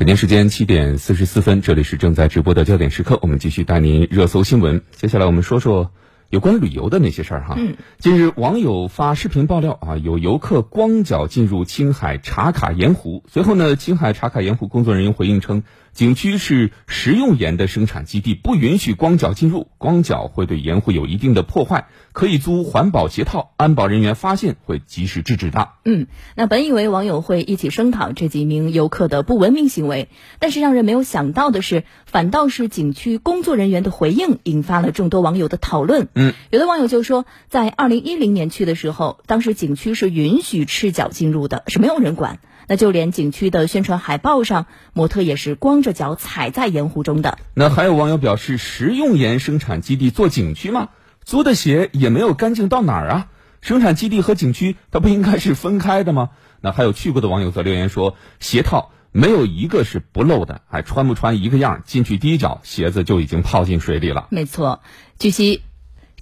北京时间七点四十四分，这里是正在直播的焦点时刻，我们继续带您热搜新闻。接下来我们说说有关旅游的那些事儿哈。嗯，近日网友发视频爆料啊，有游客光脚进入青海茶卡盐湖，随后呢，青海茶卡盐湖工作人员回应称。景区是食用盐的生产基地，不允许光脚进入，光脚会对盐湖有一定的破坏，可以租环保鞋套，安保人员发现会及时制止的。嗯，那本以为网友会一起声讨这几名游客的不文明行为，但是让人没有想到的是，反倒是景区工作人员的回应引发了众多网友的讨论。嗯，有的网友就说，在二零一零年去的时候，当时景区是允许赤脚进入的，是没有人管。那就连景区的宣传海报上，模特也是光着脚踩在盐湖中的。那还有网友表示，食用盐生产基地做景区吗？租的鞋也没有干净到哪儿啊？生产基地和景区它不应该是分开的吗？那还有去过的网友则留言说，鞋套没有一个是不漏的，还穿不穿一个样，进去第一脚鞋子就已经泡进水里了。没错，据悉。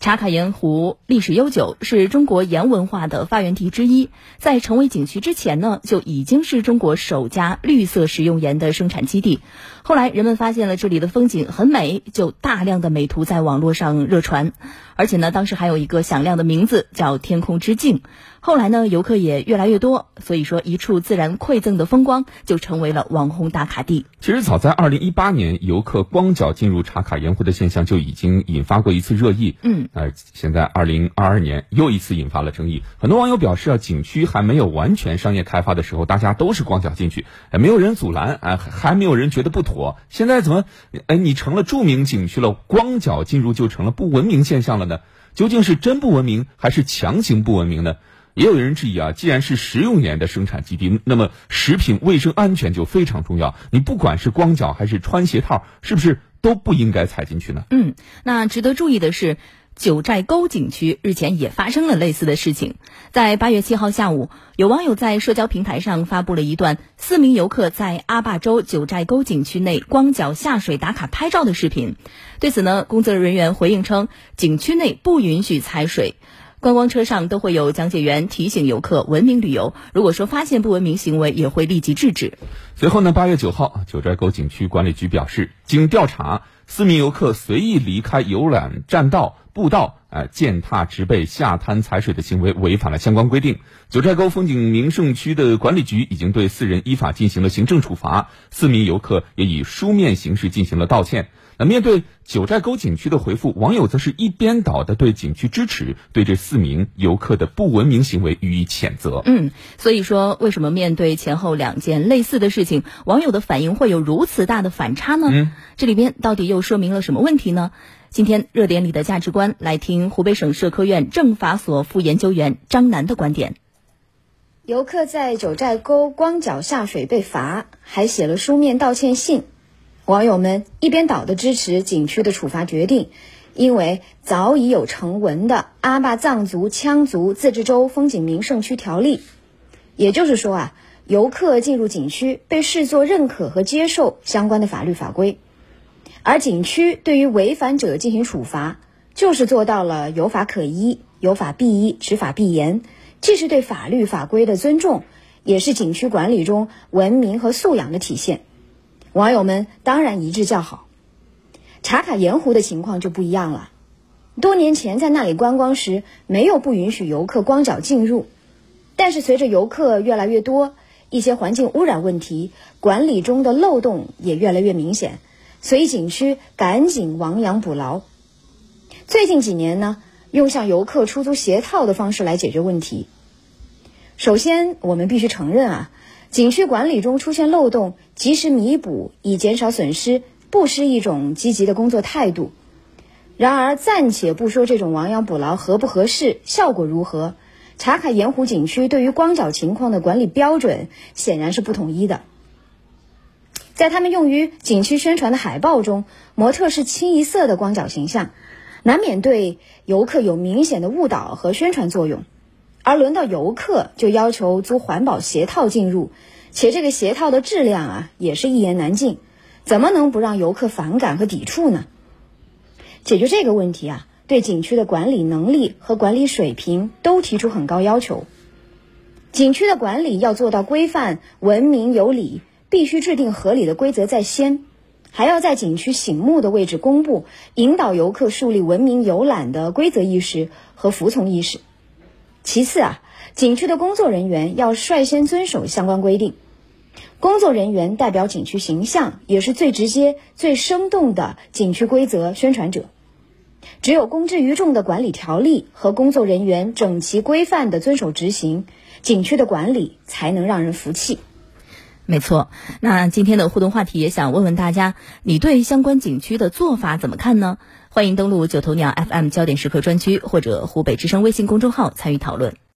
茶卡盐湖历史悠久，是中国盐文化的发源地之一。在成为景区之前呢，就已经是中国首家绿色食用盐的生产基地。后来人们发现了这里的风景很美，就大量的美图在网络上热传。而且呢，当时还有一个响亮的名字叫“天空之镜”。后来呢，游客也越来越多，所以说一处自然馈赠的风光就成为了网红打卡地。其实早在二零一八年，游客光脚进入茶卡盐湖的现象就已经引发过一次热议。嗯，呃，现在二零二二年又一次引发了争议。很多网友表示啊，景区还没有完全商业开发的时候，大家都是光脚进去，没有人阻拦，啊，还没有人觉得不妥。现在怎么，哎，你成了著名景区了，光脚进入就成了不文明现象了呢？究竟是真不文明，还是强行不文明呢？也有人质疑啊，既然是食用盐的生产基地，那么食品卫生安全就非常重要。你不管是光脚还是穿鞋套，是不是都不应该踩进去呢？嗯，那值得注意的是，九寨沟景区日前也发生了类似的事情。在八月七号下午，有网友在社交平台上发布了一段四名游客在阿坝州九寨沟景区内光脚下水打卡拍照的视频。对此呢，工作人员回应称，景区内不允许踩水。观光车上都会有讲解员提醒游客文明旅游。如果说发现不文明行为，也会立即制止。随后呢，八月九号，九寨沟景区管理局表示，经调查，四名游客随意离开游览栈道、步道，呃，践踏植被、下滩踩水的行为违反了相关规定。九寨沟风景名胜区的管理局已经对四人依法进行了行政处罚，四名游客也以书面形式进行了道歉。那面对九寨沟景区的回复，网友则是一边倒的对景区支持，对这四名游客的不文明行为予以谴责。嗯，所以说，为什么面对前后两件类似的事情，网友的反应会有如此大的反差呢？嗯，这里边到底又说明了什么问题呢？今天热点里的价值观，来听湖北省社科院政法所副研究员张楠的观点。游客在九寨沟光脚下水被罚，还写了书面道歉信。网友们一边倒的支持景区的处罚决定，因为早已有成文的《阿坝藏族羌族自治州风景名胜区条例》，也就是说啊，游客进入景区被视作认可和接受相关的法律法规，而景区对于违反者进行处罚，就是做到了有法可依、有法必依、执法必严，既是对法律法规的尊重，也是景区管理中文明和素养的体现。网友们当然一致叫好。茶卡盐湖的情况就不一样了。多年前在那里观光时，没有不允许游客光脚进入，但是随着游客越来越多，一些环境污染问题、管理中的漏洞也越来越明显，所以景区赶紧亡羊补牢。最近几年呢，用向游客出租鞋套的方式来解决问题。首先，我们必须承认啊。景区管理中出现漏洞，及时弥补以减少损失，不失一种积极的工作态度。然而，暂且不说这种亡羊补牢合不合适，效果如何，茶卡盐湖景区对于光脚情况的管理标准显然是不统一的。在他们用于景区宣传的海报中，模特是清一色的光脚形象，难免对游客有明显的误导和宣传作用。而轮到游客，就要求租环保鞋套进入，且这个鞋套的质量啊，也是一言难尽，怎么能不让游客反感和抵触呢？解决这个问题啊，对景区的管理能力和管理水平都提出很高要求。景区的管理要做到规范、文明、有礼，必须制定合理的规则在先，还要在景区醒目的位置公布，引导游客树立文明游览的规则意识和服从意识。其次啊，景区的工作人员要率先遵守相关规定。工作人员代表景区形象，也是最直接、最生动的景区规则宣传者。只有公之于众的管理条例和工作人员整齐规范的遵守执行，景区的管理才能让人服气。没错，那今天的互动话题也想问问大家，你对相关景区的做法怎么看呢？欢迎登录九头鸟 FM 焦点时刻专区或者湖北之声微信公众号参与讨论。